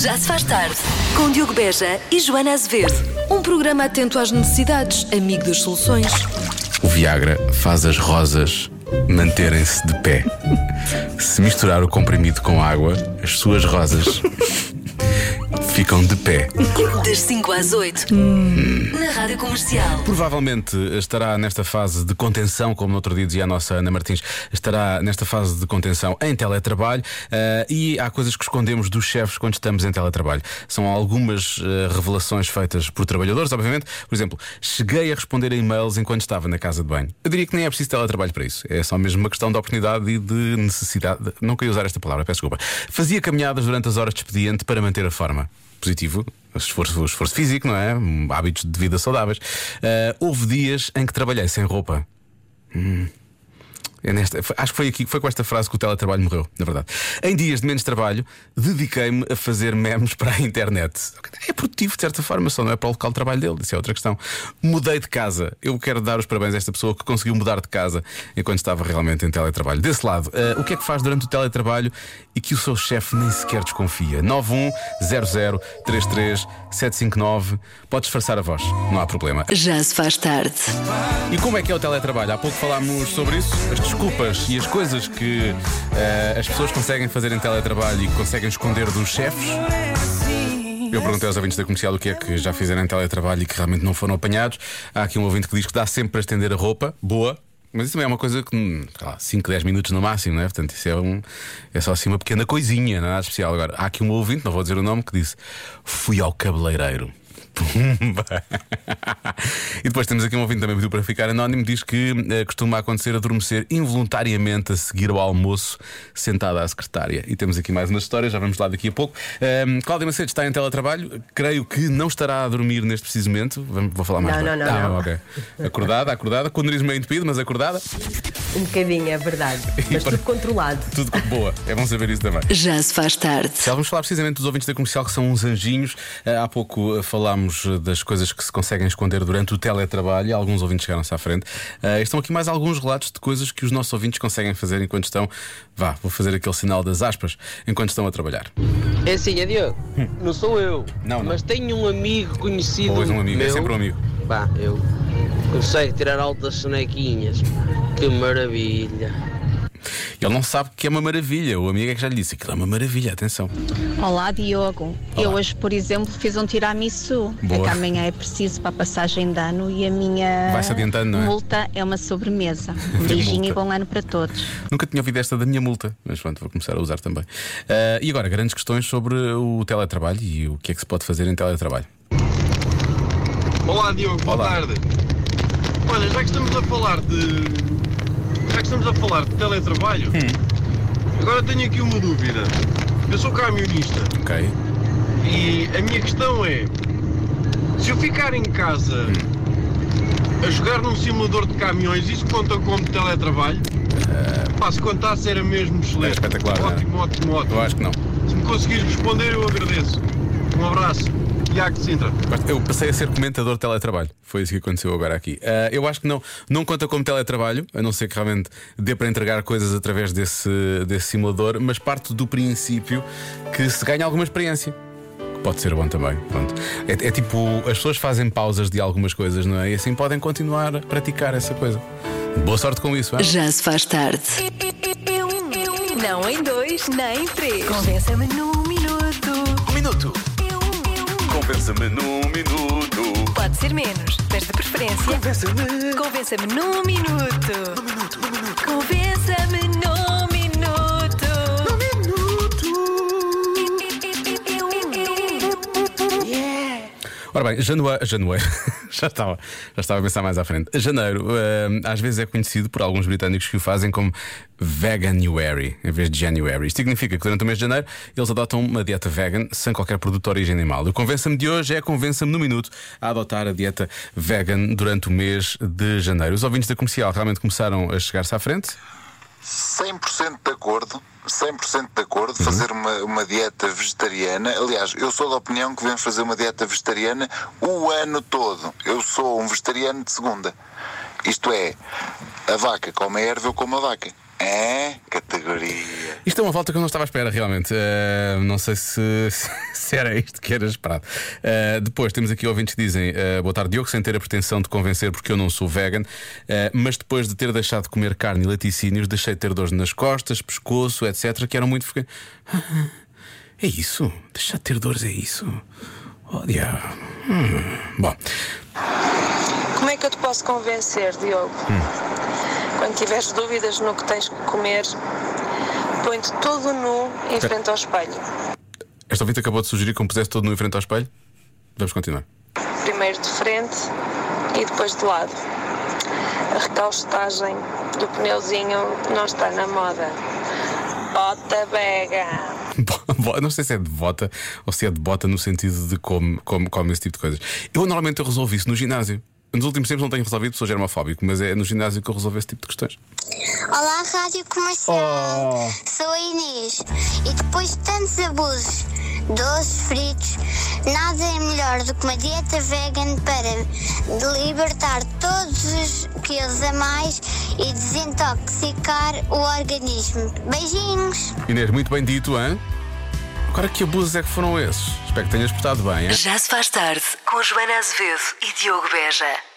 Já se faz tarde. Com Diogo Beja e Joana Azevedo. Um programa atento às necessidades, amigo das soluções. O Viagra faz as rosas manterem-se de pé. Se misturar o comprimido com água, as suas rosas ficam de pé. Das 5 às 8. Na Rádio Comercial. Provavelmente estará nesta fase de contenção, como no outro dia dizia a nossa Ana Martins, estará nesta fase de contenção em teletrabalho eh, e há coisas que escondemos dos chefes quando estamos em teletrabalho. São algumas eh, revelações feitas por trabalhadores, obviamente. Por exemplo, cheguei a responder a e-mails enquanto estava na casa de banho. Eu diria que nem é preciso teletrabalho para isso. É só mesmo uma questão de oportunidade e de necessidade. Não queria usar esta palavra, peço desculpa. Fazia caminhadas durante as horas de expediente para manter a forma. Positivo, esforço, esforço físico, não é? Hábitos de vida saudáveis. Eh, houve dias em que trabalhei sem roupa. É nesta- acho que foi aqui, foi com esta frase que o teletrabalho morreu, na verdade. Em dias de menos trabalho, dediquei-me a fazer memes para a internet. É produtivo, de certa forma, só não é para o local de trabalho dele, isso é outra questão. Mudei de casa. Eu quero dar os parabéns a esta pessoa que conseguiu mudar de casa enquanto estava realmente em teletrabalho. Desse lado, eh, o que é que faz durante o teletrabalho e que o seu chefe nem sequer desconfia? 910033759. Pode disfarçar a voz, não há problema. Já se faz tarde. E como é que é o teletrabalho? Há pouco falámos sobre isso, as desculpas e as coisas que eh, as pessoas conseguem fazer em teletrabalho e que conseguem esconder dos chefes. Eu perguntei aos ouvintes da comercial o que é que já fizeram em teletrabalho e que realmente não foram apanhados. Há aqui um ouvinte que diz que dá sempre para estender a roupa, boa. Mas isso também é uma coisa que, hum, sei lá, 5, 10 minutos no máximo, não é? Portanto, isso é, um, é só assim uma pequena coisinha, é nada especial. Agora, há aqui um ouvinte, não vou dizer o nome, que disse: Fui ao cabeleireiro. Pumba! e depois temos aqui um ouvinte também pediu para ficar anónimo, diz que eh, costuma acontecer adormecer involuntariamente a seguir ao almoço sentada à secretária. E temos aqui mais uma história, já vamos lá daqui a pouco. Ahm, Cláudia Macedo está em teletrabalho, creio que não estará a dormir neste preciso momento. Vamos- Vou falar mais Não, não, não, Ah, não. ok. Acordada, acordada, com o nariz meio entupido, mas acordada. Um bocadinho, é verdade. Mas para- tudo controlado. Tudo boa, é bom saber isso também. Já se faz tarde. Já vamos falar precisamente dos ouvintes da comercial que são uns anjinhos. Eh, Há pouco eh, falámos eh, das coisas que se conseguem esconder durante o teletrabalho e alguns ouvintes chegaram-se à frente. Estão aqui mais alguns relatos de coisas que os nossos ouvintes conseguem fazer enquanto estão. Vá, vou fazer aquele sinal das aspas enquanto estão a trabalhar. É assim, é Diogo, não sou eu, Não, não. mas tenho um amigo conhecido. Pois um amigo, meu, é sempre um amigo. Pá, eu consegue tirar altas sonequinhas. Que maravilha. Ele não sabe que é uma maravilha. O amigo é que já lhe disse: aquilo é uma maravilha, atenção. Olá, Diogo. Eu hoje, por exemplo, fiz um tiramisu. Boa. É que amanhã é preciso para a passagem de ano e a minha é? multa é uma sobremesa. Um beijinho e bom ano para todos. Nunca tinha ouvido esta da minha multa, mas pronto, vou começar a usar também. Eh, e agora, grandes questões sobre o teletrabalho e o que é que se pode fazer em teletrabalho. Olá Diogo, boa Olá. tarde. Olha, já que estamos a falar de. Estamos a falar de teletrabalho, agora tenho aqui uma dúvida. Eu sou camionista Ok? e a minha questão é se eu ficar em casa a jogar num simulador de caminhões, isso conta como teletrabalho? Pá, se contasse era mesmo excelente. espetacular, não é? Ótimo, ótimo, ótimo. Eu acho que não. Se me conseguires responder, eu agradeço. Um abraço. Iago de Sintra. Eu passei a ser comentador de teletrabalho. Foi isso que aconteceu agora aqui. Ah, eu acho que não, não conta como teletrabalho, a não ser que realmente dê para entregar coisas através desse, desse simulador, mas parte do princípio que se ganha alguma experiência. Que Pode ser bom também. Pronto. É, é tipo, as pessoas fazem pausas de algumas coisas, não é? E assim podem continuar a praticar essa coisa. Boa sorte com isso, é? Já se faz tarde. Não em dois, nem em três. Convença-me num minuto. Um minuto. Convença-me num minuto. Pode ser menos, mas de preferência. Convença-me. Convença-me num minuto. Num minuto, num minuto. Convença-me num Ora bem, januário já, estava, já estava a pensar mais à frente. Janeiro, eh, às vezes é conhecido por alguns britânicos que o fazem como Veganuary, em vez de January. Isto significa que durante o mês de janeiro eles adotam uma dieta vegan sem qualquer produto de origem animal. O Convença-me de hoje é Convença-me no Minuto a adotar a dieta vegan durante o mês de janeiro. Os ouvintes da comercial realmente começaram a chegar-se à frente. 100% de acordo, 100% de acordo, fazer uma, uma dieta vegetariana. Aliás, eu sou da opinião que devemos fazer uma dieta vegetariana o ano todo. Eu sou um vegetariano de segunda. Isto é, a vaca come a erva, eu como a vaca. É, categoria. Isto é uma volta que eu não estava à espera, realmente. Uh, não sei se, se, era isto que era esperado. Uh, depois temos aqui ouvintes que dizem: uh, Boa tarde, Diogo, sem ter a pretensão de convencer porque eu não sou vegan, mas depois de ter deixado de comer carne e laticínios, deixei de ter dores nas costas, pescoço, etc., que eram muito frequentes. É isso? Deixar de ter dores, é isso? Oh, diabo. Hum. Bom. Como é que eu te posso convencer, Diogo? Hum. Quando tiveres dúvidas no que tens que comer, põe-te todo nu em frente ao espelho. Esta ouvinte acabou de sugerir que me pusesse todo nu em frente ao espelho? Vamos continuar. Primeiro de frente e depois de lado. A recaustagem do pneuzinho não está na moda. Bota bega! Não sei se é de bota ou se é de bota no sentido de como, como come esse tipo de coisas. Eu normalmente eu resolvo isso no ginásio. Nos últimos tempos não tenho resolvido, sou germofóbico, mas é no ginásio que eu resolvo esse tipo de questões. Olá, Rádio Comercial. Oh. Sou a Inês. E depois de tantos abusos, doces, fritos, nada é melhor do que uma dieta vegan para libertar todos os quilos a mais e desintoxicar o organismo. Beijinhos. Inês, muito bem dito, hein? Agora que abusos é que foram esses? Espero que tenhas portado bem. Hein? Já se faz tarde com Joana Azevedo e Diogo Beja.